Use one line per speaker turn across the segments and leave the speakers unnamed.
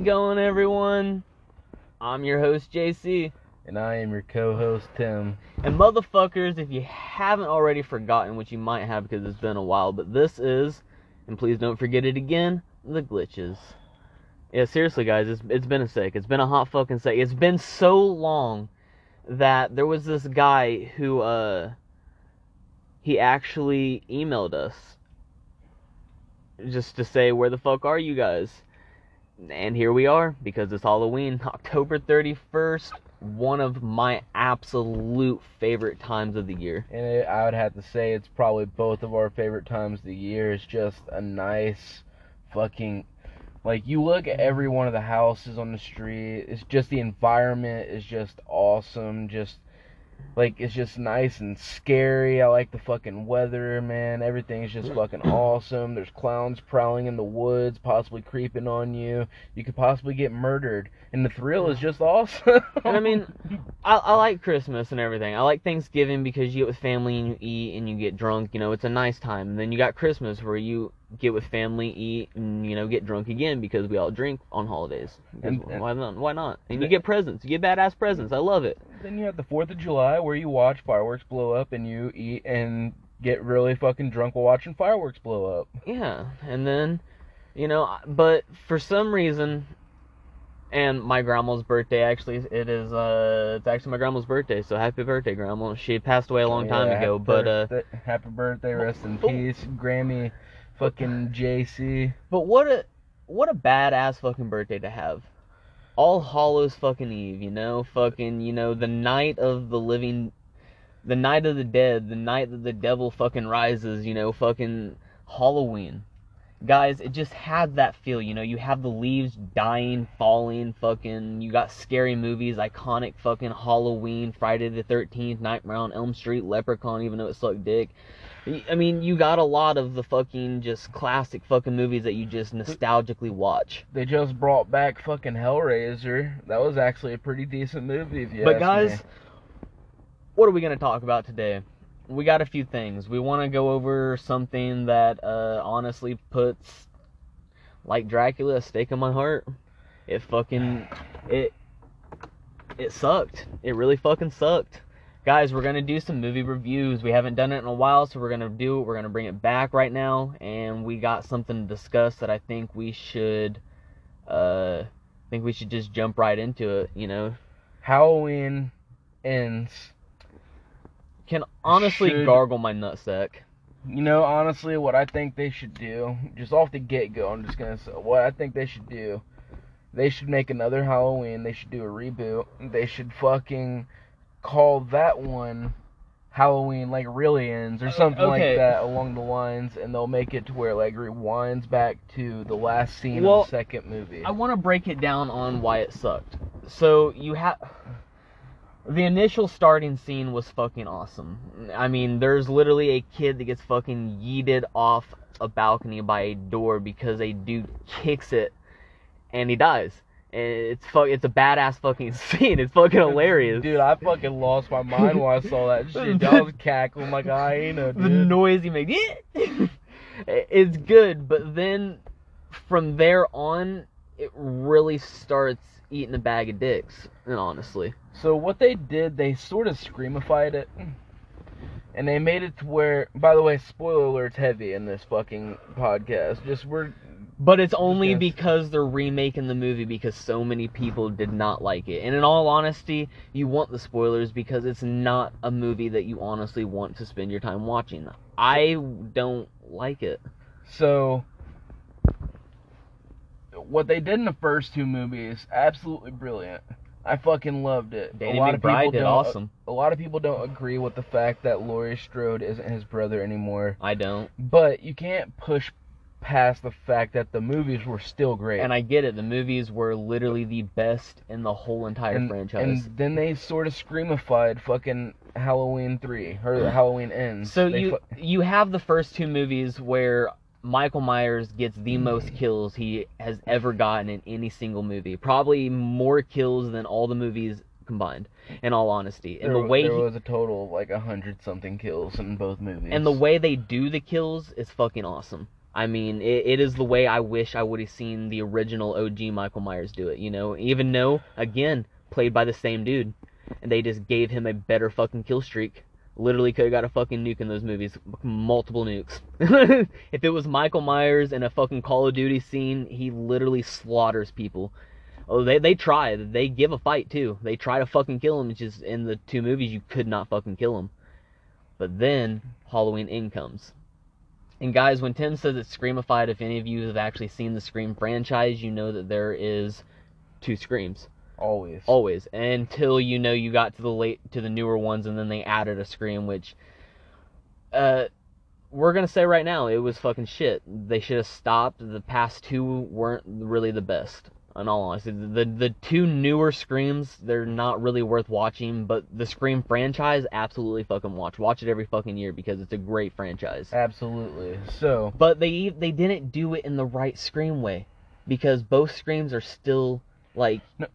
It going, everyone? I'm your host, JC.
And I am your co host, Tim.
And motherfuckers, if you haven't already forgotten, which you might have because it's been a while, but this is, and please don't forget it again, the glitches. Yeah, seriously, guys, it's, it's been a sec. It's been a hot fucking sec. It's been so long that there was this guy who, uh, he actually emailed us just to say, where the fuck are you guys? And here we are because it's Halloween, October 31st, one of my absolute favorite times of the year.
And it, I would have to say it's probably both of our favorite times of the year. It's just a nice fucking like you look at every one of the houses on the street, it's just the environment is just awesome, just like it's just nice and scary. I like the fucking weather, man. Everything's just mm. fucking awesome. There's clowns prowling in the woods, possibly creeping on you. You could possibly get murdered, and the thrill is mm. just awesome.
and I mean, I, I like Christmas and everything. I like Thanksgiving because you get with family and you eat and you get drunk. You know, it's a nice time. And then you got Christmas where you get with family, eat, and you know get drunk again because we all drink on holidays. And, and, why not? Why not? And you get presents. You get badass presents. I love it.
Then you have the Fourth of July where you watch fireworks blow up and you eat and get really fucking drunk while watching fireworks blow up.
Yeah, and then you know, but for some reason. And my grandma's birthday actually it is uh it's actually my grandma's birthday so happy birthday grandma she passed away a long time
yeah,
ago but uh
happy birthday rest in peace Grammy fucking JC.
But what a what a badass fucking birthday to have. All Hallows fucking Eve, you know, fucking, you know, the night of the living, the night of the dead, the night that the devil fucking rises, you know, fucking Halloween. Guys, it just had that feel, you know, you have the leaves dying, falling, fucking, you got scary movies, iconic fucking Halloween, Friday the 13th, Nightmare on Elm Street, Leprechaun, even though it sucked dick. I mean, you got a lot of the fucking just classic fucking movies that you just nostalgically watch.
They just brought back fucking Hellraiser. That was actually a pretty decent movie, if you
But guys,
me.
what are we gonna talk about today? We got a few things. We want to go over something that uh, honestly puts, like Dracula, a stake in my heart. It fucking it it sucked. It really fucking sucked guys, we're gonna do some movie reviews. We haven't done it in a while, so we're gonna do it. We're gonna bring it back right now, and we got something to discuss that I think we should, uh, think we should just jump right into it. You know,
Halloween ends.
Can honestly should, gargle my nutsack.
You know, honestly, what I think they should do, just off the get go, I'm just gonna say what I think they should do. They should make another Halloween. They should do a reboot. They should fucking call that one Halloween like really ends or uh, something okay. like that along the lines, and they'll make it to where like rewinds back to the last scene well, of the second movie.
I want to break it down on why it sucked. So you have the initial starting scene was fucking awesome. I mean, there's literally a kid that gets fucking yeeted off a balcony by a door because a dude kicks it and he dies it's fuck, it's a badass fucking scene. It's fucking hilarious.
Dude, I fucking lost my mind when I saw that shit. I was cackling like I ain't a hyena, dude.
The noise he makes. it's good, but then from there on, it really starts eating a bag of dicks. And honestly,
so what they did, they sort of screamified it. And they made it to where, by the way, spoiler alert's heavy in this fucking podcast. Just we're
but it's only because they're remaking the movie because so many people did not like it. And in all honesty, you want the spoilers because it's not a movie that you honestly want to spend your time watching. I don't like it.
So what they did in the first two movies, absolutely brilliant. I fucking loved it.
Danny a lot McBride of people did awesome.
A lot of people don't agree with the fact that Laurie Strode isn't his brother anymore.
I don't.
But you can't push past the fact that the movies were still great.
And I get it. The movies were literally the best in the whole entire
and,
franchise.
And then they sort of screamified fucking Halloween 3 or Halloween Ends.
So
they
you fu- you have the first two movies where Michael Myers gets the mm. most kills he has ever gotten in any single movie. Probably more kills than all the movies combined. In all honesty, and
there,
the way
there
he,
was a total of like a hundred something kills in both movies.
And the way they do the kills is fucking awesome I mean, it, it is the way I wish I would have seen the original OG Michael Myers do it. You know, even though again played by the same dude, and they just gave him a better fucking kill streak. Literally could have got a fucking nuke in those movies, multiple nukes. if it was Michael Myers in a fucking Call of Duty scene, he literally slaughters people. Oh, they they try. They give a fight too. They try to fucking kill him. It's just in the two movies you could not fucking kill him. But then Halloween Ends comes. And guys, when Tim says it's Screamified, if any of you have actually seen the Scream franchise, you know that there is two Screams.
Always.
Always. Until you know you got to the late to the newer ones and then they added a Scream which uh we're gonna say right now it was fucking shit. They should have stopped. The past two weren't really the best in all honesty. The the two newer Screams, they're not really worth watching, but the Scream franchise, absolutely fucking watch. Watch it every fucking year because it's a great franchise.
Absolutely. So,
But they they didn't do it in the right Scream way because both Screams are still like
No,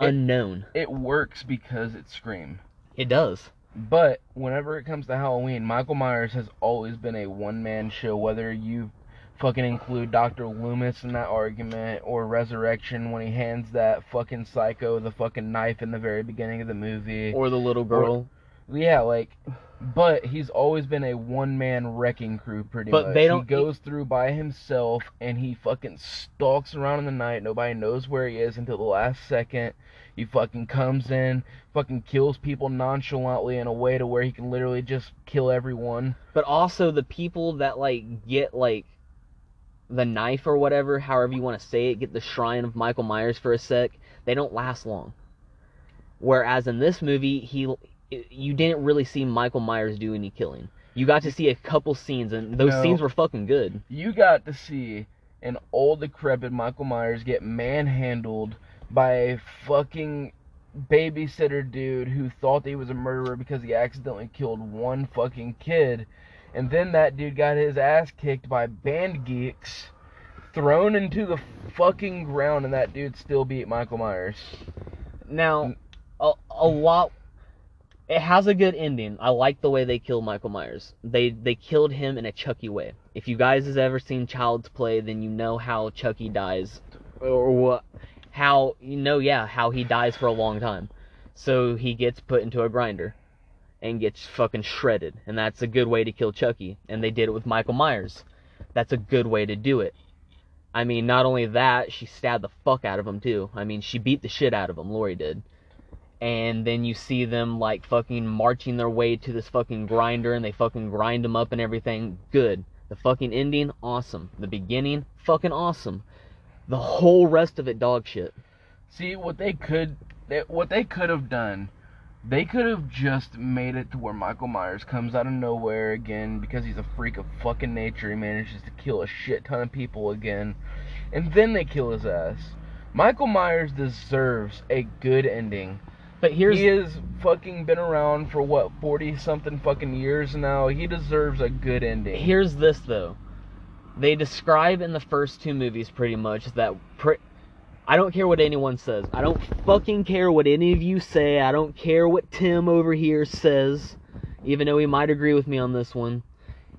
unknown.
it works because it's Scream.
It does.
But whenever it comes to Halloween, Michael Myers has always been a one man show, whether you fucking include Dr. Loomis in that argument or Resurrection when he hands that fucking psycho the fucking knife in the very beginning of the movie.
Or the little girl.
Yeah, like, but he's always been a one man wrecking crew, pretty
But
much.
they don't-
He goes through by himself and he fucking stalks around in the night. Nobody knows where he is until the last second. He fucking comes in, fucking kills people nonchalantly in a way to where he can literally just kill everyone.
But also the people that like get like the knife or whatever, however you want to say it, get the shrine of Michael Myers for a sec, they don't last long. Whereas in this movie, he you didn't really see Michael Myers do any killing. You got to see a couple scenes, and those
No.
scenes were fucking good.
You got to see an old decrepit Michael Myers get manhandled by a fucking babysitter dude who thought he was a murderer because he accidentally killed one fucking kid. And then that dude got his ass kicked by band geeks, thrown into the fucking ground, and that dude still beat Michael Myers.
Now, a, a lot. It has a good ending. I like the way they killed Michael Myers. They they killed him in a Chucky way. If you guys has ever seen Child's Play, then you know how Chucky dies, or what, how you know yeah how he dies for a long time. So he gets put into a grinder, and gets fucking shredded, and that's a good way to kill Chucky. And they did it with Michael Myers. That's a good way to do it. I mean, not only that, she stabbed the fuck out of him too. I mean, she beat the shit out of him. Laurie did. And then you see them like fucking marching their way to this fucking grinder, and they fucking grind them up and everything. Good. The fucking ending, awesome. The beginning, fucking awesome. The whole rest of it, dog shit.
See what they could, what they could have done. They could have just made it to where Michael Myers comes out of nowhere again because he's a freak of fucking nature. He manages to kill a shit ton of people again, and then they kill his ass. Michael Myers deserves a good ending.
But here's
he has fucking been around for what forty something fucking years now. He deserves a good ending.
Here's this though. They describe in the first two movies pretty much that pre- I don't care what anyone says. I don't fucking care what any of you say. I don't care what Tim over here says, even though he might agree with me on this one.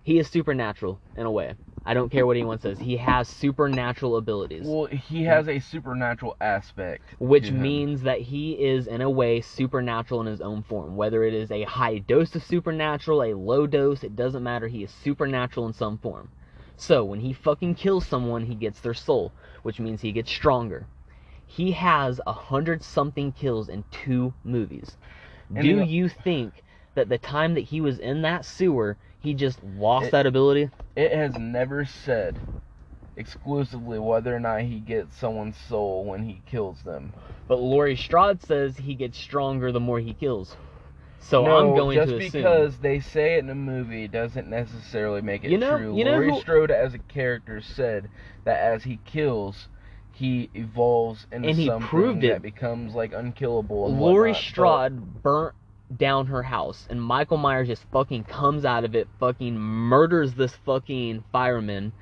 He is supernatural in a way. I don't care what anyone says. He has supernatural abilities,
well, he has a supernatural aspect,
which means that he is in a way supernatural in his own form. Whether it is a high dose of supernatural, a low dose, it doesn't matter. He is supernatural in some form. So when he fucking kills someone, he gets their soul, which means he gets stronger. He has a hundred something kills in two movies.
And
Do you think that the time that he was in that sewer, he just lost
It-
that ability?
It has never said exclusively whether or not he gets someone's soul when he kills them.
But Laurie Strode says he gets stronger the more he kills. So
no,
I'm going
just
to assume.
because they say it in a movie doesn't necessarily make it
You know-
true.
you know
Laurie
who-
Strode, as a character, said that as he kills, he evolves into
And he
something
proved it.
that becomes like unkillable. And
Laurie
whatnot,
Strode burnt down her house, and Michael Myers just fucking comes out of it, fucking murders this fucking fireman,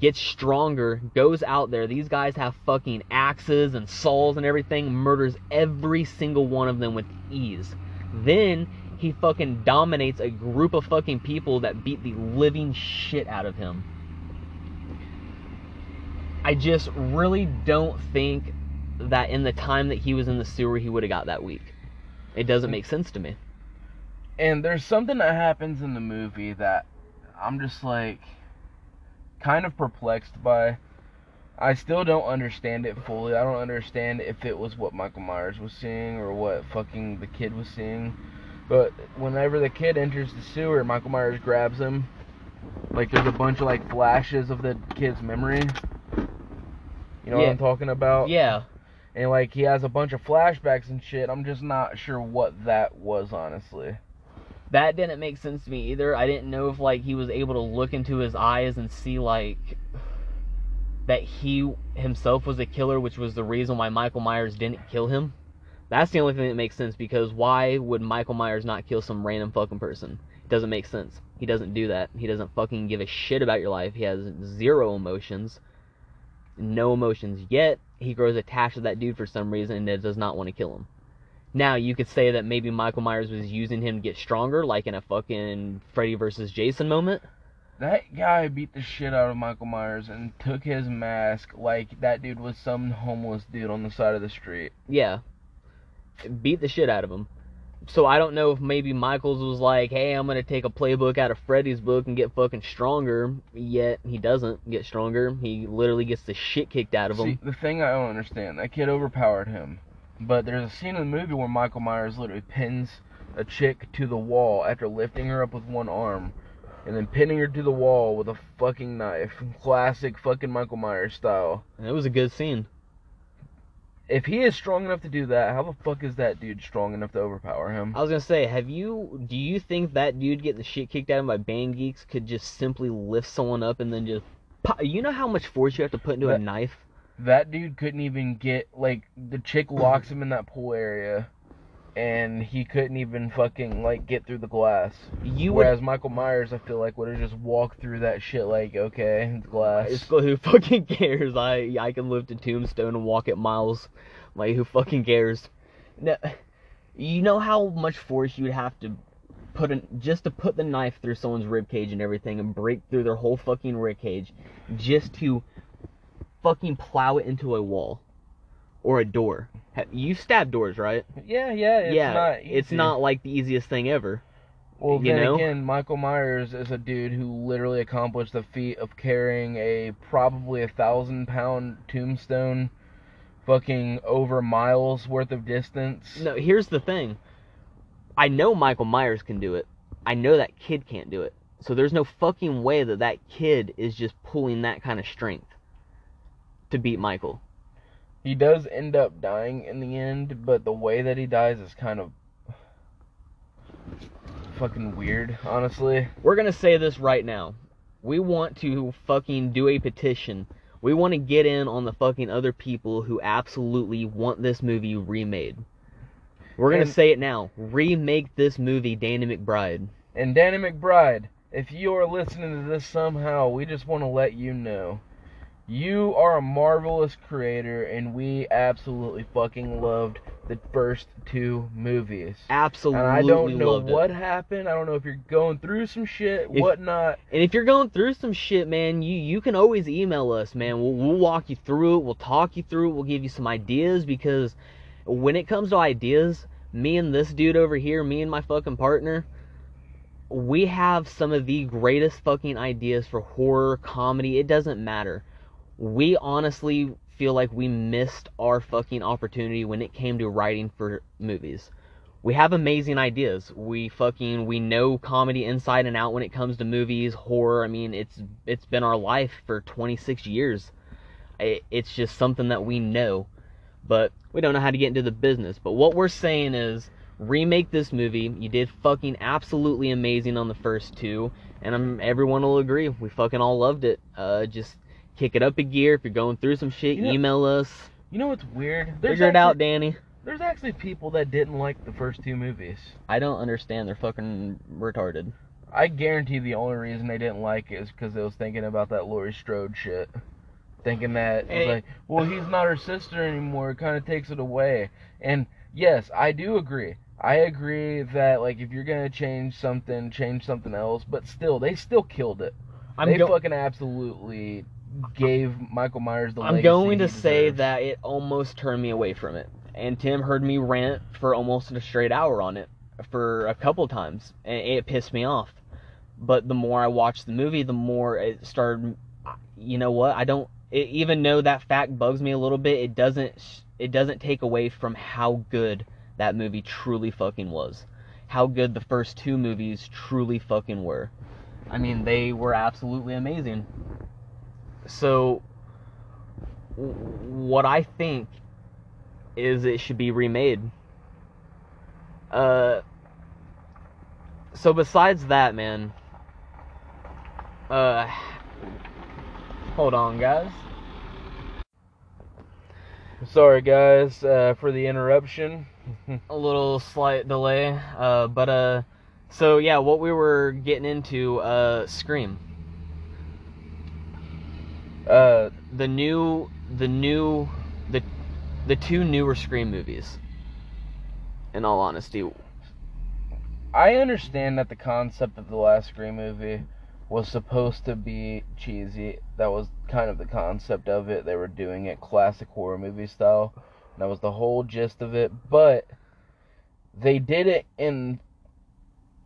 gets stronger, goes out there. These guys have fucking axes and saws and everything, murders every single one of them with ease. Then he fucking dominates a group of fucking people that beat the living shit out of him. I just really don't think that in the time that he was in the sewer he would have got that weak. It doesn't make sense to me.
And there's something that happens in the movie that I'm just like kind of perplexed by. I still don't understand it fully. I don't understand if it was what Michael Myers was seeing or what fucking the kid was seeing. But whenever the kid enters the sewer, Michael Myers grabs him. Like there's a bunch of like flashes of the kid's memory. You know what I'm talking about?
Yeah.
And like he has a bunch of flashbacks and shit. I'm just not sure what that was honestly.
That didn't make sense to me either. I didn't know if like he was able to look into his eyes and see like that he himself was a killer, which was the reason why Michael Myers didn't kill him. That's the only thing that makes sense because why would Michael Myers not kill some random fucking person? It doesn't make sense. He doesn't do that. He doesn't fucking give a shit about your life. He has zero emotions. No emotions. Yet he grows attached to that dude for some reason and does not want to kill him. Now you could say that maybe Michael Myers was using him to get stronger, like in a fucking Freddy versus Jason moment.
That guy beat the shit out of Michael Myers and took his mask like that dude was some homeless dude on the side of the street.
Yeah, beat the shit out of him. So I don't know if maybe Michaels was like, "Hey, I'm gonna take a playbook out of Freddy's book and get fucking stronger." Yet he doesn't get stronger. He literally gets the shit kicked out of
See,
him.
the thing I don't understand, that kid overpowered him. But there's a scene in the movie where Michael Myers literally pins a chick to the wall after lifting her up with one arm and then pinning her to the wall with a fucking knife. Classic fucking Michael Myers style.
And it was a good scene.
If he is strong enough to do that, how the fuck is that dude strong enough to overpower him?
I was gonna say, have you? Do you think that dude getting the shit kicked out of him by Bang Geeks could just simply lift someone up and then just? Pop, you know how much force you have to put into a knife?
That dude couldn't even get like the chick locks him in that pool area and he couldn't even fucking like get through the glass.
You would
Whereas Michael Myers I feel like would have just walked through that shit like, okay, it's glass.
It's who fucking cares? I I can lift a tombstone and walk it miles. Like who fucking cares? No, you know how much force you'd have to put in just to put the knife through someone's rib cage and everything and break through their whole fucking rib cage just to fucking plow it into a wall or a door. You stab doors, right?
Yeah, yeah, it's
yeah,
not
it's not like the easiest thing ever.
Well,
you
then
know?
again, Michael Myers is a dude who literally accomplished the feat of carrying a probably a thousand pound tombstone fucking over miles worth of distance.
No, here's the thing. I know Michael Myers can do it. I know that kid can't do it. So there's no fucking way that that kid is just pulling that kind of strength to beat Michael.
He does end up dying in the end, but the way that he dies is kind of fucking weird, honestly.
We're to say this right now. We want to fucking do a petition. We want to get in on the fucking other people who absolutely want this movie remade. We're to
And-
say it now. Remake this movie, Danny McBride.
And Danny McBride, if you are listening to this somehow, we just want to let you know. You are a marvelous creator, and we absolutely fucking loved the first two movies.
Absolutely
And I don't know
loved it.
what happened. I don't know if you're going through some shit,
If-
whatnot.
And if you're going through some shit, man, you you can always email us, man. We'll we'll walk you through it. We'll talk you through it. We'll give you some ideas because when it comes to ideas, me and this dude over here, me and my fucking partner, we have some of the greatest fucking ideas for horror, comedy. It doesn't matter. We honestly feel like we missed our fucking opportunity when it came to writing for movies we have amazing ideas. We fucking we know comedy inside and out when it comes to movies, horror. I mean, it's it's been our life for 26 years. It, it's just something that we know, but we don't know how to get into the business. But what we're saying is remake this movie. You did fucking absolutely amazing on the first two, and I'm, everyone will agree. We fucking all loved it. Uh, just kick it up a gear. If you're going through some shit,
You know-
email us.
You know what's weird?
Figure it out, Danny.
There's actually people that didn't like the first two movies.
I don't understand. They're fucking retarded.
I guarantee the only reason they didn't like it is because they was thinking about that Laurie Strode shit. Thinking that it's
Hey.
like, well, he's not her sister anymore. It kind of takes it away. And yes, I do agree. I agree that like if you're gonna change something, change something else. But still, they still killed it.
I'm
they
go-
fucking absolutely gave Michael Myers the.
I'm going to say that it almost turned me away from it. And Tim heard me rant for almost a straight hour on it for a couple times, and it pissed me off. But the more I watched the movie, the more it started. You know what? I don't. It, even though that fact bugs me a little bit, it doesn't. It doesn't take away from how good that movie truly fucking was. How good the first two movies truly fucking were. I mean, they were absolutely amazing. So, what I think is it should be remade. Uh, so besides that, man. Uh, hold on, guys.
Sorry, guys, uh, for the interruption.
a little slight delay. Uh, but uh, so yeah, what we were getting into, uh, Scream,
Uh,
the new, the new, the, the two newer Scream movies. In all honesty,
I understand that the concept of the last Scream movie was supposed to be cheesy. That was kind of the concept of it. They were doing it classic horror movie style. That was the whole gist of it. But they did it in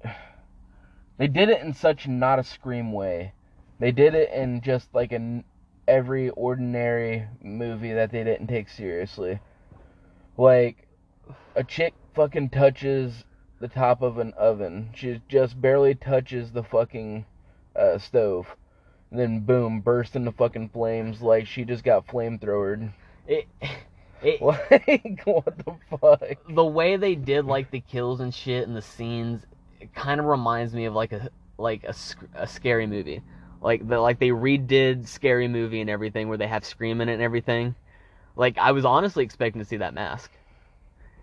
they did it in such not a Scream way. They did it in just like an every ordinary movie that they didn't take seriously. Like a chick fucking touches the top of an oven. She just barely touches the fucking uh, stove. And then boom, burst into fucking flames like she just got flamethrowered.
it, it,
Like what the fuck?
the way they did like the kills and shit and the scenes, it kind of reminds me of like a like a, a scary movie, like the like they redid scary movie and everything where they have scream in it and everything. Like I was honestly expecting to see that mask.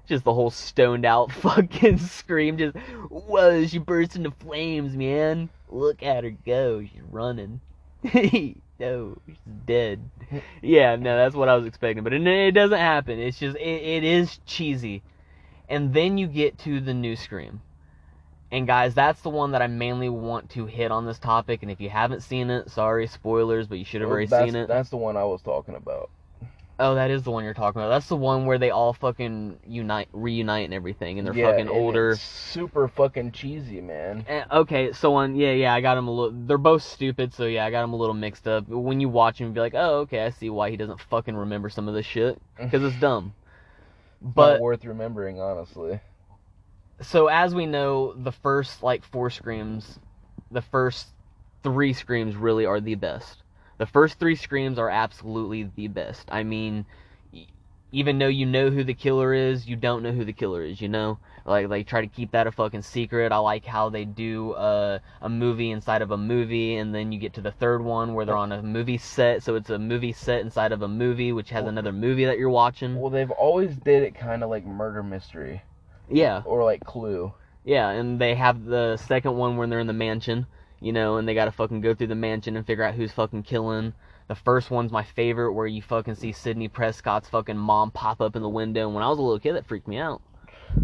Just the whole stoned out fucking scream, just whoa, she burst into flames, man. Look at her go, she's running. no, she's dead. Yeah, no, that's what I was expecting, but it, it doesn't happen. It's just it, it is cheesy, and then you get to the new Scream, and guys, that's the one that I mainly want to hit on this topic. And if you haven't seen it, sorry, spoilers, but you should have already seen it.
That's the one I was talking about.
Oh, that is the one you're talking about. That's the one where they all fucking unite, reunite, and everything, and they're
Yeah,
fucking
and
older.
it's super fucking cheesy, man.
Eh, okay, so on, yeah, yeah, I got them a little. They're both stupid, so yeah, I got them a little mixed up. When you watch him, be like, oh, okay, I see why he doesn't fucking remember some of this shit because it's dumb.
Not
But
worth remembering, honestly.
So as we know, the first like four screams, the first three screams really are the best. The first three screams are absolutely the best. I mean, even though you know who the killer is, you don't know who the killer is. You know, like they try to keep that a fucking secret. I like how they do uh, a movie inside of a movie, and then you get to the third one where they're on a movie set. So it's a movie set inside of a movie, which has another movie that you're watching.
Well, they've always did it kind of like murder mystery
Yeah.
or like Clue.
Yeah, and they have the second one when they're in the mansion, you know, and they gotta fucking go through the mansion and figure out who's fucking killing. The first one's my favorite, where you fucking see Sidney Prescott's fucking mom pop up in the window. And when I was a little kid, that freaked me out.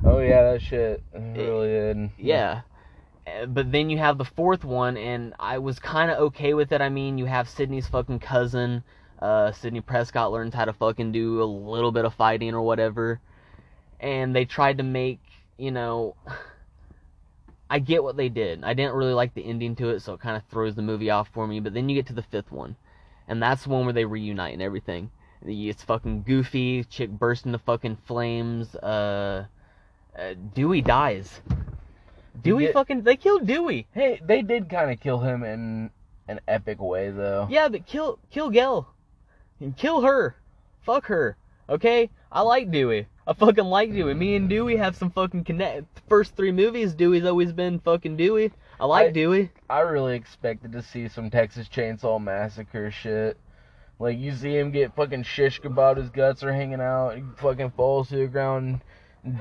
Oh yeah, that shit really did.
Yeah. Uh, But then you have the fourth one, and I was kind of okay with it. I mean, you have Sidney's fucking cousin. Uh, Sidney Prescott learns how to fucking do a little bit of fighting or whatever. And they tried to make, you know. I get what they did. I didn't really like the ending to it, so it kind of throws the movie off for me. But then you get to the fifth one, and that's the one where they reunite and everything. It's fucking goofy. Chick bursts into fucking flames. Uh, uh Dewey dies. Dewey
Yeah.
fucking they killed Dewey.
Hey, they did kind of kill him in an epic way, though.
Yeah, but kill kill Gale. And kill her. Fuck her. Okay? I like Dewey. I fucking like Dewey. Me and Dewey have some fucking connect. First three movies, Dewey's always been fucking Dewey. I like
I-
Dewey.
I really expected to see some Texas Chainsaw Massacre shit. Like you see him get fucking shish kebab, his guts are hanging out, he fucking falls to the ground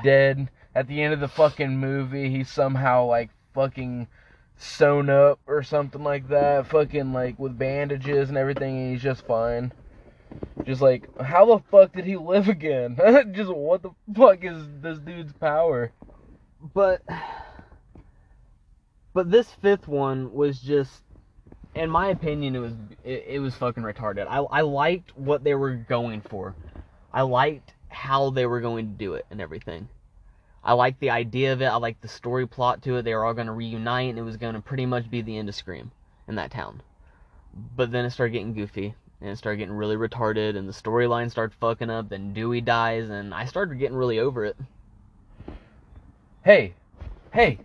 dead. At the end of the fucking movie, he's somehow like fucking sewn up or something like that, fucking like with bandages and everything, and he's just fine. Just like, how the fuck did he live again? just what the fuck is this dude's power?
But but this fifth one was just in my opinion, it was it, it was fucking retarded. I I liked what they were going for. I liked how they were going to do it and everything. I liked the idea of it. I liked the story plot to it. They were all going to reunite, and it was going to pretty much be the end of Scream in that town. But then it started getting goofy, and it started getting really retarded, and the storyline started fucking up. Then Dewey dies, and I started getting really over it.
Hey, hey,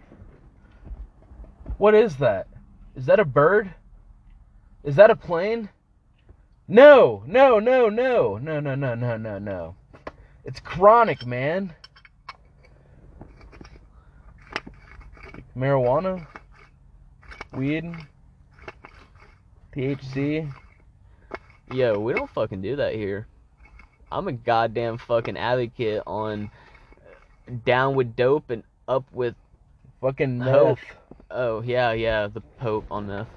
what is that? Is that a bird? Is that a plane? No, no, no, no, no, no, no, no, no, no. It's chronic, man. Marijuana, weed, THC.
Yo, we don't fucking do that here. I'm a goddamn fucking advocate on down with dope and up with
Fucking meth.
oh yeah yeah the Pope on meth.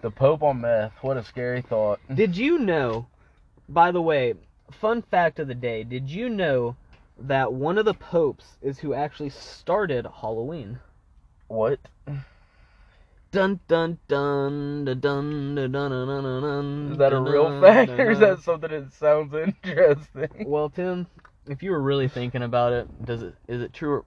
The Pope on meth. What a scary thought.
Did you know? By the way, fun fact of the day. Did you know that one of the popes is who actually started Halloween?
What?
Dun dun dun dun dun dun dun dun dun dun.
Is that a real fact or is that something that sounds interesting?
Well, Tim, if you were really thinking about it, does it is it true?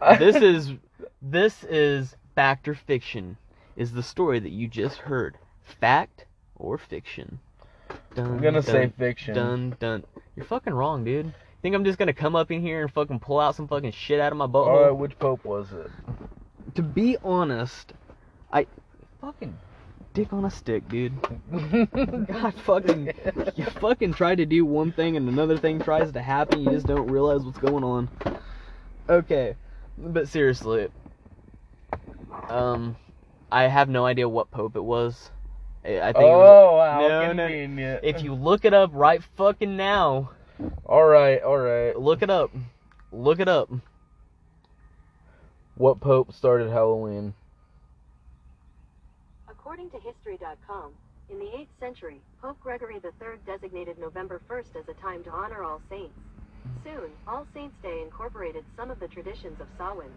Or... this is this is fact or fiction is the story that you just heard fact or fiction dun,
I'm gonna say
dun,
fiction.
dun dun you're fucking wrong dude think i'm just gonna come up in here and fucking pull out some fucking shit out of my butthole
Alright, which Pope was it?
To be honest i fucking dick on a stick dude god fucking you fucking try to do one thing and another thing tries to happen you just don't realize what's going on okay but seriously um i have no idea what pope it was i I think it was,
oh, wow,
No, no.
convenient.
if you look it up right fucking now
Alright, alright.
look it up look it up
What Pope started Halloween?
According to History.com, in the 8th century, Pope Gregory III designated November 1st as a time to honor All Saints. Soon, All Saints' Day incorporated some of the traditions of Samhain.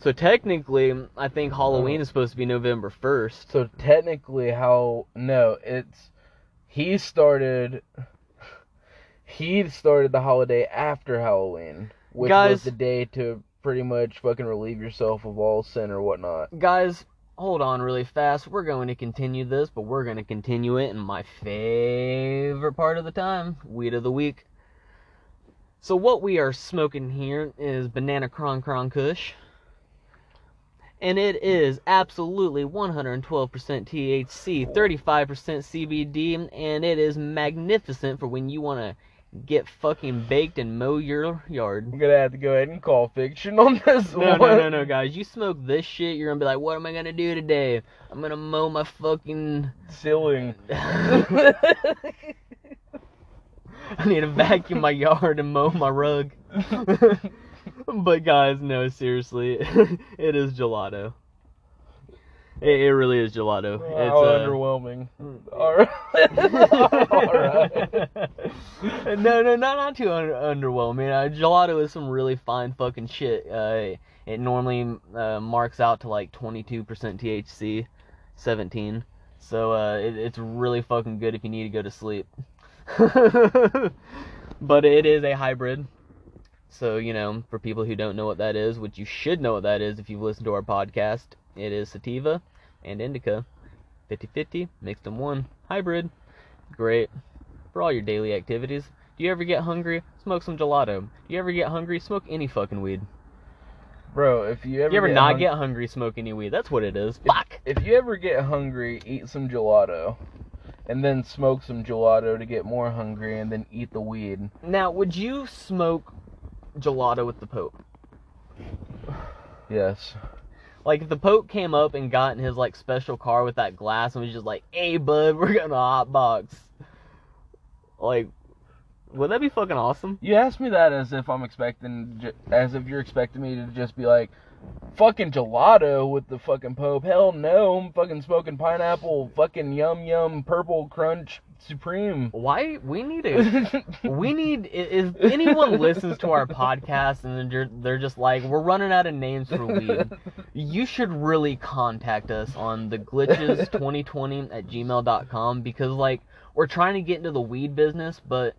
so technically i think halloween oh. is supposed to be november 1st
So technically how no, it's he started he started the holiday after Halloween, which
Guys-
was the day to pretty much fucking relieve yourself of all sin or whatnot.
guys hold on really fast. We're going to continue this but we're going to continue it in my favorite part of the time weed of the week. So what we are smoking here is banana cron cron kush. And it is absolutely 112% THC, 35% CBD, and it is magnificent for when you want to get fucking baked and mow your yard.
I'm gonna have to go ahead and call fiction on this
No,
one.
no, no, no, guys. You smoke this shit, you're gonna be like, what am I gonna do today? I'm gonna mow my fucking.
Ceiling.
I need to vacuum my yard and mow my rug. but, guys, no, seriously. it is gelato. It, it really is gelato.
How
it's, uh,
underwhelming. Alright. Alright.
no, no, not not too un- underwhelming. Uh, gelato is some really fine fucking shit. Uh, it normally uh, marks out to like 22% THC, 17. So uh, it, it's really fucking good if you need to go to sleep. but it is a hybrid. So, you know, for people who don't know what that is, which you should know what that is if you've listened to our podcast, it is sativa and indica. 50 50, mixed in one. Hybrid. Great. For all your daily activities. Do you ever get hungry? Smoke some gelato. Do you ever get hungry? Smoke any fucking weed.
Bro, if you ever
you ever
get
not
hung-
get hungry, smoke any weed. That's what it is. Fuck!
If you ever get hungry, eat some gelato. And then smoke some gelato to get more hungry and then eat the weed.
Now, would you smoke gelato with the Pope?
Yes.
Like, if the Pope came up and got in his, like, special car with that glass and was just like, hey, bud, we're gonna hotbox. Like, would that be fucking awesome?
You asked me that as if I'm expecting, as if you're expecting me to just be like, fucking gelato with the fucking Pope. Hell no, I'm fucking smoking pineapple, fucking yum yum purple crunch supreme.
Why we need to we need if anyone listens to our podcast and they're, they're just like we're running out of names for weed you should really contact us on the glitches 2020 at gmail.com because like we're trying to get into the weed business but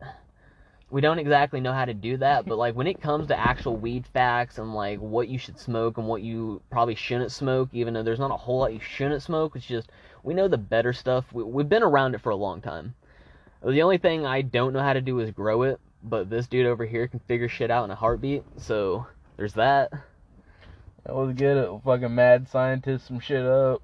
we don't exactly know how to do that but like when it comes to actual weed facts and like what you should smoke and what you probably shouldn't smoke even though there's not a whole lot you shouldn't smoke it's just we know the better stuff we, we've been around it for a long time the only thing I don't know how to do is grow it, but this dude over here can figure shit out in a heartbeat. So there's that.
I was good at fucking mad scientists some shit up.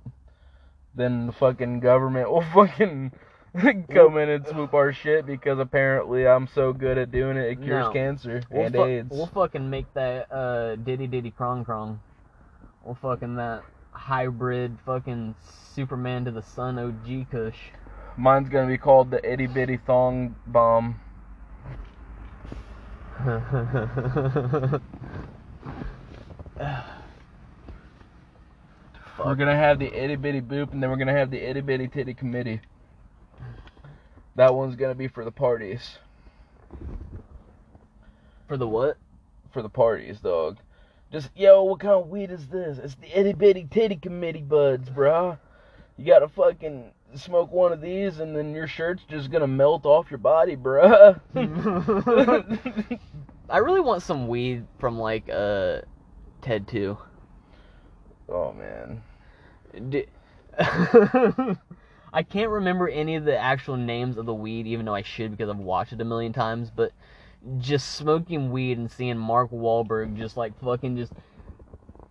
Then the fucking government will fucking come in and swoop our shit because apparently I'm so good at doing it, it cures
No.
cancer
We'll,
and
fu-
AIDS.
we'll fucking make that uh diddy diddy krong krong. We'll fucking that hybrid fucking Superman to the sun OG Kush.
Mine's gonna be called the itty bitty thong bomb. We're gonna have the itty bitty boop, and then we're gonna have the itty bitty titty committee. That one's gonna be for the parties.
For the what?
For the parties, dog. Just yo, what kind of weed is this? It's the itty bitty titty committee buds, bruh. You gotta fucking smoke one of these, and then your shirt's just gonna melt off your body, bruh.
I really want some weed from like uh Ted 2.
oh man.
D- I can't remember any of the actual names of the weed, even though I should because I've watched it a million times. But just smoking weed and seeing Mark Wahlberg just like fucking just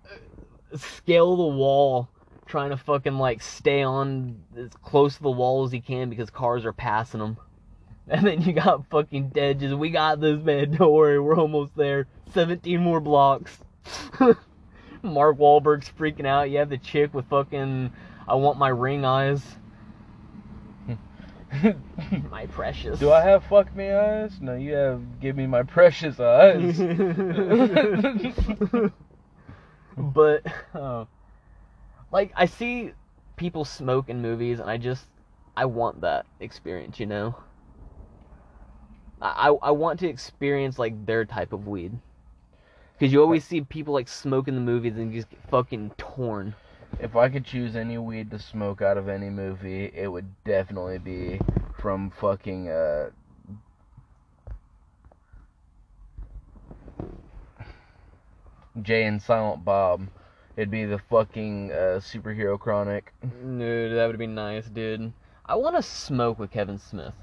uh, scale the wall, trying to fucking like stay on as close to the wall as he can because cars are passing him. And then you got fucking dead. Just we got this man. Don't worry, we're almost there. Seventeen more blocks. Mark Wahlberg's freaking out. You have the chick with fucking I want my ring eyes. My precious.
Do I have fuck me eyes? No, you have give me my precious eyes.
but uh, like I see people smoke in movies and I just I want that experience, you know? I I, want to experience like their type of weed. Cause you always see people like smoke in the movies and just get fucking torn.
If I could choose any weed to smoke out of any movie, it would definitely be from fucking uh Jay and Silent Bob. It'd be the fucking uh, superhero chronic.
Dude, that would be nice, dude. I want to smoke with Kevin Smith.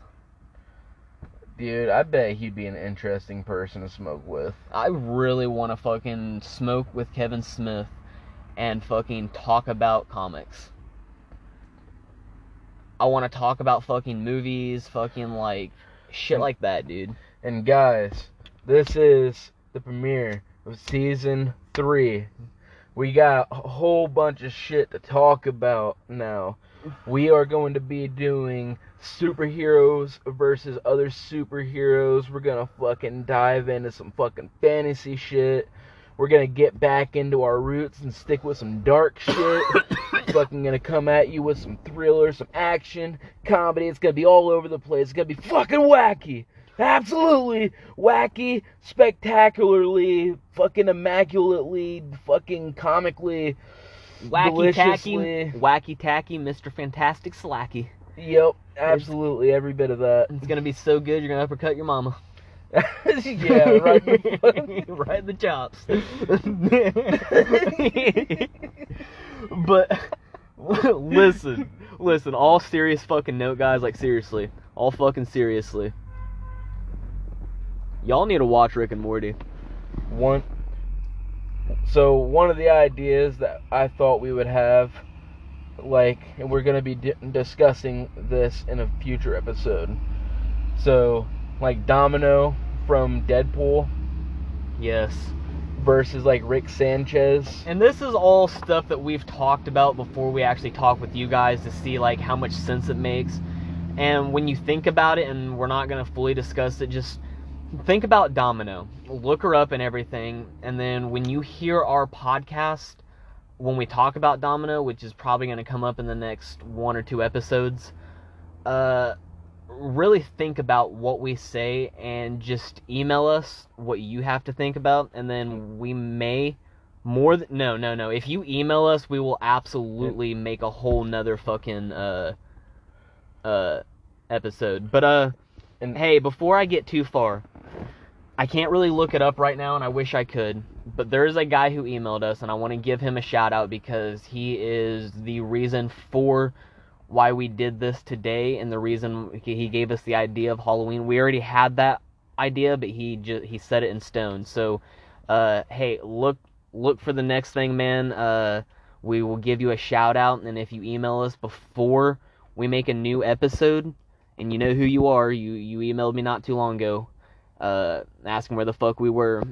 Dude, I bet he'd be an interesting person to smoke with.
I really want to fucking smoke with Kevin Smith and fucking talk about comics. I want to talk about fucking movies, fucking like shit like that, dude.
And guys, this is the premiere of season three. We got a whole bunch of shit to talk about now. We are going to be doing superheroes versus other superheroes. We're gonna fucking dive into some fucking fantasy shit. We're gonna get back into our roots and stick with some dark shit. fucking gonna come at you with some thriller, some action, comedy. It's gonna be all over the place. It's gonna be fucking wacky. Absolutely wacky, spectacularly, fucking immaculately, fucking comically.
Wacky tacky, wacky tacky, Mr. Fantastic Slacky.
Yep, absolutely, every bit of that.
It's gonna be so good, you're gonna uppercut your mama.
yeah, right. in the
right in the chops. but listen, listen, all serious fucking note, guys. Like seriously, all fucking seriously. Y'all need to watch Rick and Morty.
one so one of the ideas that i thought we would have like and we're going to be di- discussing this in a future episode so like domino from deadpool
Yes.
versus like rick sanchez
And this is all stuff that we've talked about before we actually talk with you guys to see like how much sense it makes. And when you think about it and we're not going to fully discuss it, just think about Domino. Look her up and everything, and then when you hear our podcast, when we talk about Domino, which is probably going to come up in the next one or two episodes, uh, really think about what we say and just email us what you have to think about, and then we may more than no no no. If you email us, we will absolutely make a whole nother fucking uh uh episode. But uh,
And-
hey, before I get too far, I can't really look it up right now, and I wish I could. But there is a guy who emailed us, and I want to give him a shout out because he is the reason for why we did this today, and the reason he gave us the idea of Halloween. We already had that idea, but he just he set it in stone. So, uh, hey, look look for the next thing, man. Uh, we will give you a shout out, and if you email us before we make a new episode, and you know who you are, you you emailed me not too long ago, uh, asking where the fuck we were.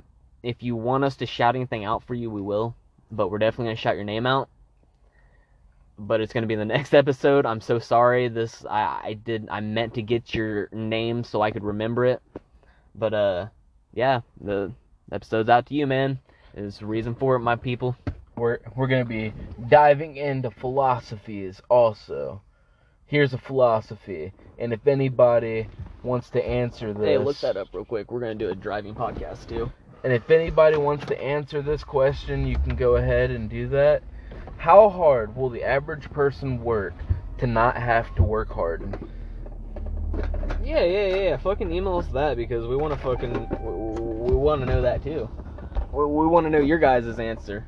If you want us to shout anything out for you, we will, but we're definitely gonna shout your name out. But it's gonna be in the next episode. I'm so sorry. This I I did I meant to get your name so I could remember it, but uh, yeah, the episode's out to you, man. Is reason for it, my people.
We're we're gonna be diving into philosophies also. Here's a philosophy, and if anybody wants to answer this,
Hey, look that up real quick. We're gonna do a driving podcast too.
And if anybody wants to answer this question, you can go ahead and do that. How hard will the average person work to not have to work hard?
Yeah, yeah, yeah. Fucking email us that because we want to fucking we, we want to know that too. We, we want to know your guys' answer.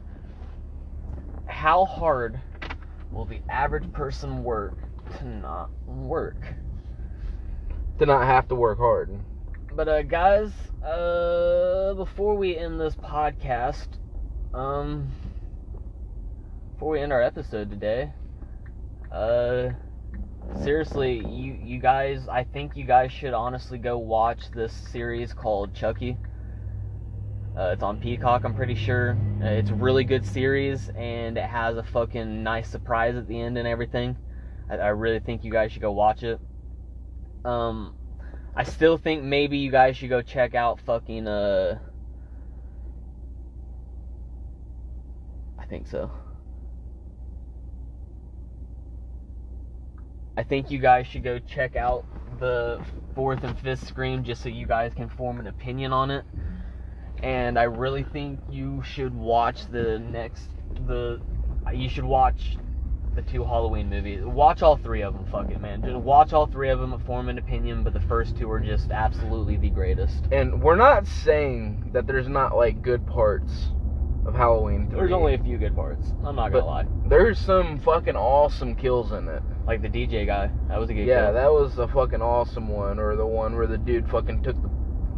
How hard will the average person work to not work?
To not have to work hard.
But uh, guys, uh, before we end this podcast, um, before we end our episode today, uh, seriously, you you guys, I think you guys should honestly go watch this series called Chucky. Uh, it's on Peacock, I'm pretty sure. Uh, it's a really good series, and it has a fucking nice surprise at the end and everything. I, I really think you guys should go watch it. Um, I still think maybe you guys should go check out fucking uh I think so. I think you guys should go check out the fourth and fifth scream just so you guys can form an opinion on it. And I really think you should watch the next the you should watch the two Halloween movies. Watch all three of them, fuck it, man. Just watch all three of them, form an opinion, but the first two are just absolutely the greatest.
And we're not saying that there's not like good parts of Halloween 3.
There's only a few good parts. I'm not gonna lie.
There's some fucking awesome kills in it.
Like the DJ guy, that was a good
Yeah, that was a fucking awesome one. Or the one where the dude fucking took the,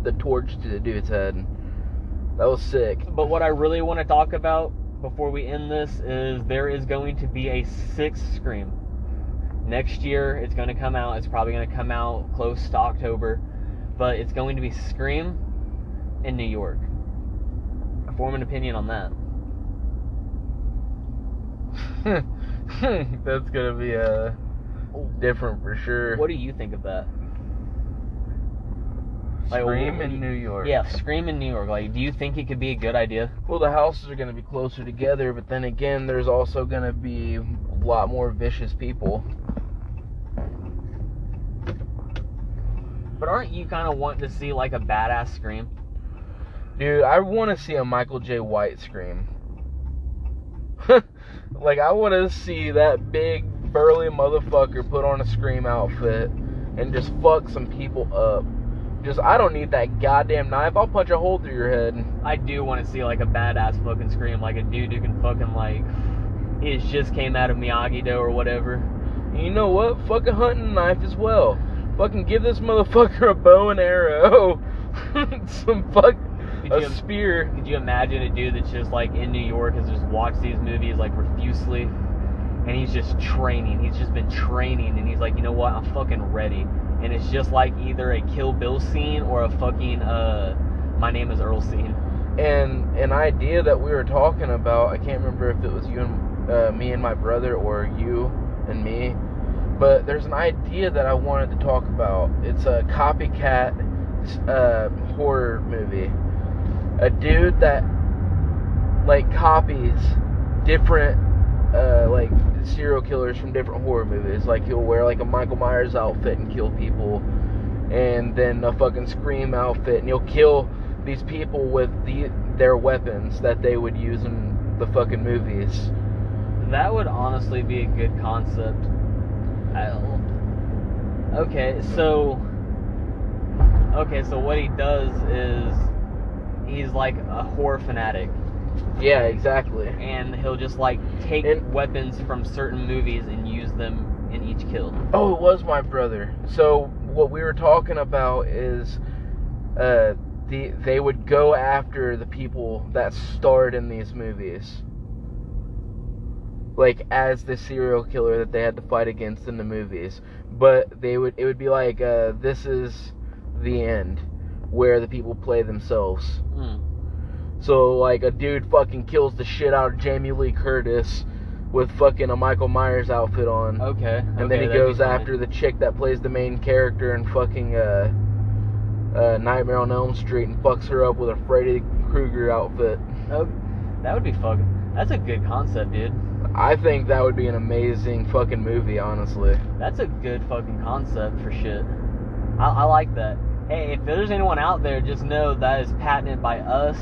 the torch to the dude's head. That was sick.
But what I really want to talk about before we end this is there is going to be a sixth Scream. Next year, it's going to come out. It's probably going to come out close to October, but it's going to be Scream in New York. I Form an opinion on that.
That's gonna be uh, different for sure.
What do you think of that? Like,
Scream in New York.
Yeah, Scream in New York. Like, do you think it could be a good idea?
Well, the houses are gonna be closer together, but then again, there's also gonna be a lot more vicious people.
But aren't you kind of wanting to see like a badass Scream?
Dude, I want to see a Michael Jai White scream. like, I want to see that big, burly motherfucker put on a scream outfit and just fuck some people up. Just, I don't need that goddamn knife. I'll punch a hole through your head.
I do want to see like a badass fucking Scream, like a dude who can fucking like, he just came out of Miyagi Do or whatever.
And you know what? Fuck a hunting knife as well. Fucking give this motherfucker a bow and arrow. some fuck,
Could
a
you,
spear.
could you imagine a dude that's just like in New York has just watched these movies like profusely, and he's just training. He's just been training, and he's like, you know what? I'm fucking ready. And it's just like either a Kill Bill scene or a fucking uh, My Name Is Earl scene.
and an idea that we were talking about i can't remember if it was you and uh, me and my brother or you and me but there's an idea that i wanted to talk about it's a copycat uh, horror movie. A dude that like copies different uh, like serial killers from different horror movies. Like he'll wear like a Michael Myers outfit and kill people, and then a fucking Scream outfit, and he'll kill these people with the their weapons that they would use in the fucking movies.
That would honestly be a good concept. I- okay, so okay, so what he does is he's like a horror fanatic,
Yeah, exactly.
and he'll just like take
And-
weapons from certain movies and use them in each kill.
Oh, it was my brother. So what we were talking about is uh the they would go after the people that starred in these movies. Like as the serial killer that they had to fight against in the movies. But they would it would be like uh this is the end where the people play themselves.
Hmm.
So like a dude fucking kills the shit out of Jamie Lee Curtis with fucking a Michael Myers outfit on.
Okay.
And
okay,
then he goes after the chick that plays the main character in fucking uh, uh, Nightmare on Elm Street and fucks her up with a Freddy Krueger outfit.
Oh, that would be fucking. That's a good concept, dude.
I think that would be an amazing fucking movie, honestly.
That's a good fucking concept for shit. I, I like that. Hey, if there's anyone out there, just know that is patented by us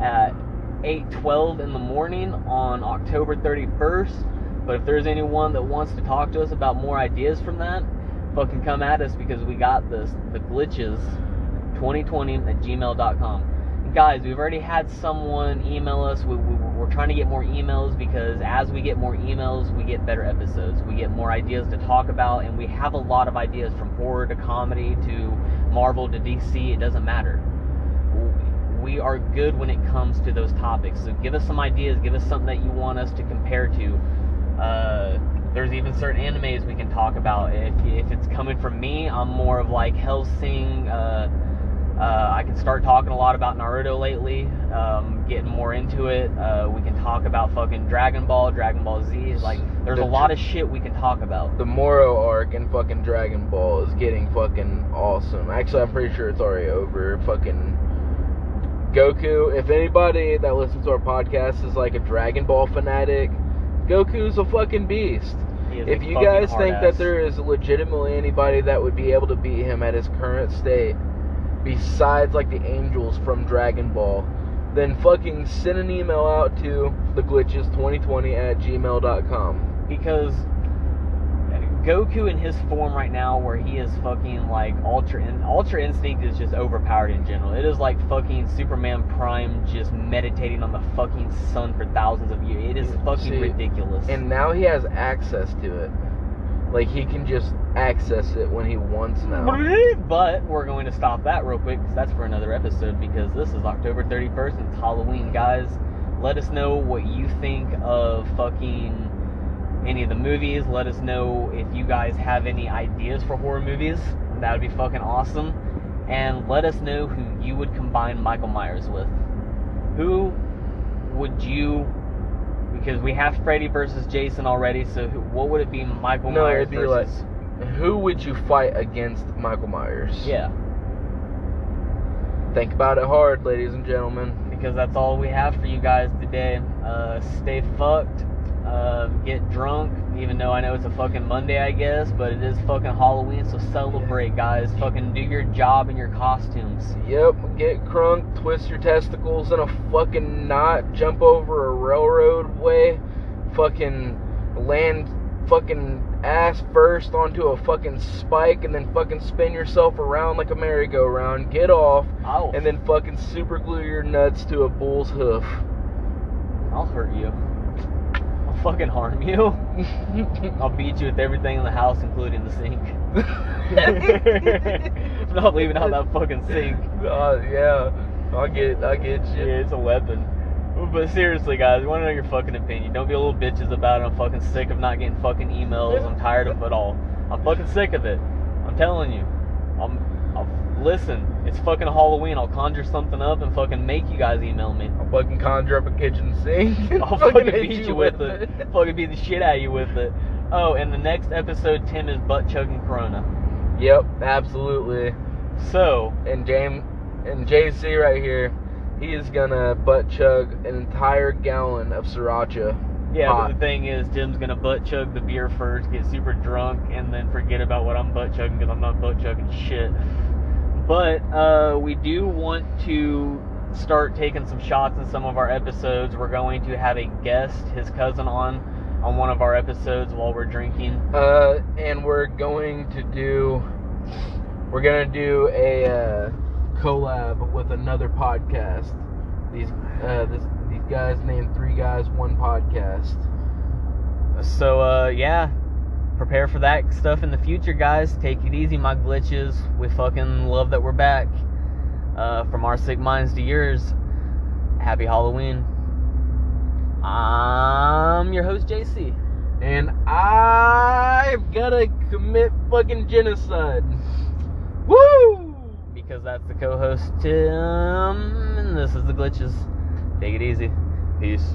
at 8:12 in the morning on October 31st. But if there's anyone that wants to talk to us about more ideas from that, fucking come at us because we got this. The glitches 2020 at gmail.com. Guys, we've already had someone email us. We, we, we're trying to get more emails because as we get more emails, we get better episodes. We get more ideas to talk about, and we have a lot of ideas from horror to comedy to Marvel to DC. It doesn't matter. We are good when it comes to those topics. So give us some ideas. Give us something that you want us to compare to. Uh, there's even certain animes we can talk about. If, if it's coming from me, I'm more of like Hellsing. Uh, uh, I can start talking a lot about Naruto lately, um, getting more into it. Uh, we can talk about fucking Dragon Ball, Dragon Ball Z. Like, there's a lot of shit we can talk about.
The Moro arc in fucking Dragon Ball is getting fucking awesome. Actually, I'm pretty sure it's already over. Fucking Goku. If anybody that listens to our podcast is like a Dragon Ball fanatic, Goku's a fucking beast.
He is a
If you guys think
hard-ass.
that there is legitimately anybody that would be able to beat him at his current state, besides like the angels from Dragon Ball, then fucking send an email out to theglitches2020 at gmail.com.
because Goku in his form right now, where he is fucking like Ultra in, Ultra Instinct is just overpowered in general. It is like fucking Superman Prime just meditating on the fucking sun for thousands of years. It is fucking
See,
ridiculous.
And now he has access to it. Like he can just access it when he wants now.
But we're going to stop that real quick because that's for another episode because this is October 31st and it's Halloween, guys. Let us know what you think of fucking any of the movies. Let us know if you guys have any ideas for horror movies. That would be fucking awesome. And let us know who you would combine Michael Myers with. Who would you? Because we have Freddy versus Jason already, so who, what would it be? Michael
No,
Myers
it'd be
versus?
Who would you fight against Michael Myers?
yeah.
Think about it hard, ladies and gentlemen.
because that's all we have for you guys today. Uh, stay fucked, uh, get drunk, even though I know it's a fucking Monday, I guess, but it is fucking Halloween, so celebrate, guys. Fucking do your job in your costumes.
Yep, get crunk, twist your testicles in a fucking knot, jump over a railroad way, fucking land fucking ass first onto a fucking spike and then fucking spin yourself around like a merry-go-round, get off, and then fucking super glue your nuts to a bull's hoof.
I'll hurt you. Fucking harm you. I'll beat you with everything in the house, including the sink. I'm not leaving out that fucking sink.
Uh, yeah, I get, I get you.
Yeah, it's a weapon. But seriously, guys, we want to know your fucking opinion. Don't be a little bitches about it. I'm fucking sick of not getting fucking emails. I'm tired of it all. I'm fucking sick of it. I'm telling you. I'm. Listen, it's fucking Halloween. I'll conjure something up and fucking make you guys email me.
I'll fucking conjure up a kitchen sink.
I'll fucking
hit
beat you with it. fucking beat the shit out of you with it. Oh, and the next episode, Tim is butt chugging Corona.
Yep, absolutely.
So,
and James and JC right here, he is gonna butt chug an entire gallon of sriracha.
yeah, but the thing is, Jim's gonna butt chug the beer first, get super drunk, and then forget about what I'm butt chugging because I'm not butt chugging shit. But uh, we do want to start taking some shots in some of our episodes. We're going to have a guest, his cousin, on on one of our episodes while we're drinking.
Uh, and we're going to do, we're gonna do a uh, collab with another podcast. These uh, this, these guys named Three Guys One Podcast.
So uh, yeah, prepare for that stuff in the future, guys. Take it easy, my glitches. We fucking love that we're back. Uh, from our sick minds to yours. Happy Halloween. I'm your host, JC.
And I've gotta commit fucking genocide. Woo!
Because that's the co host, Tim. And this is the glitches. Take it easy. Peace.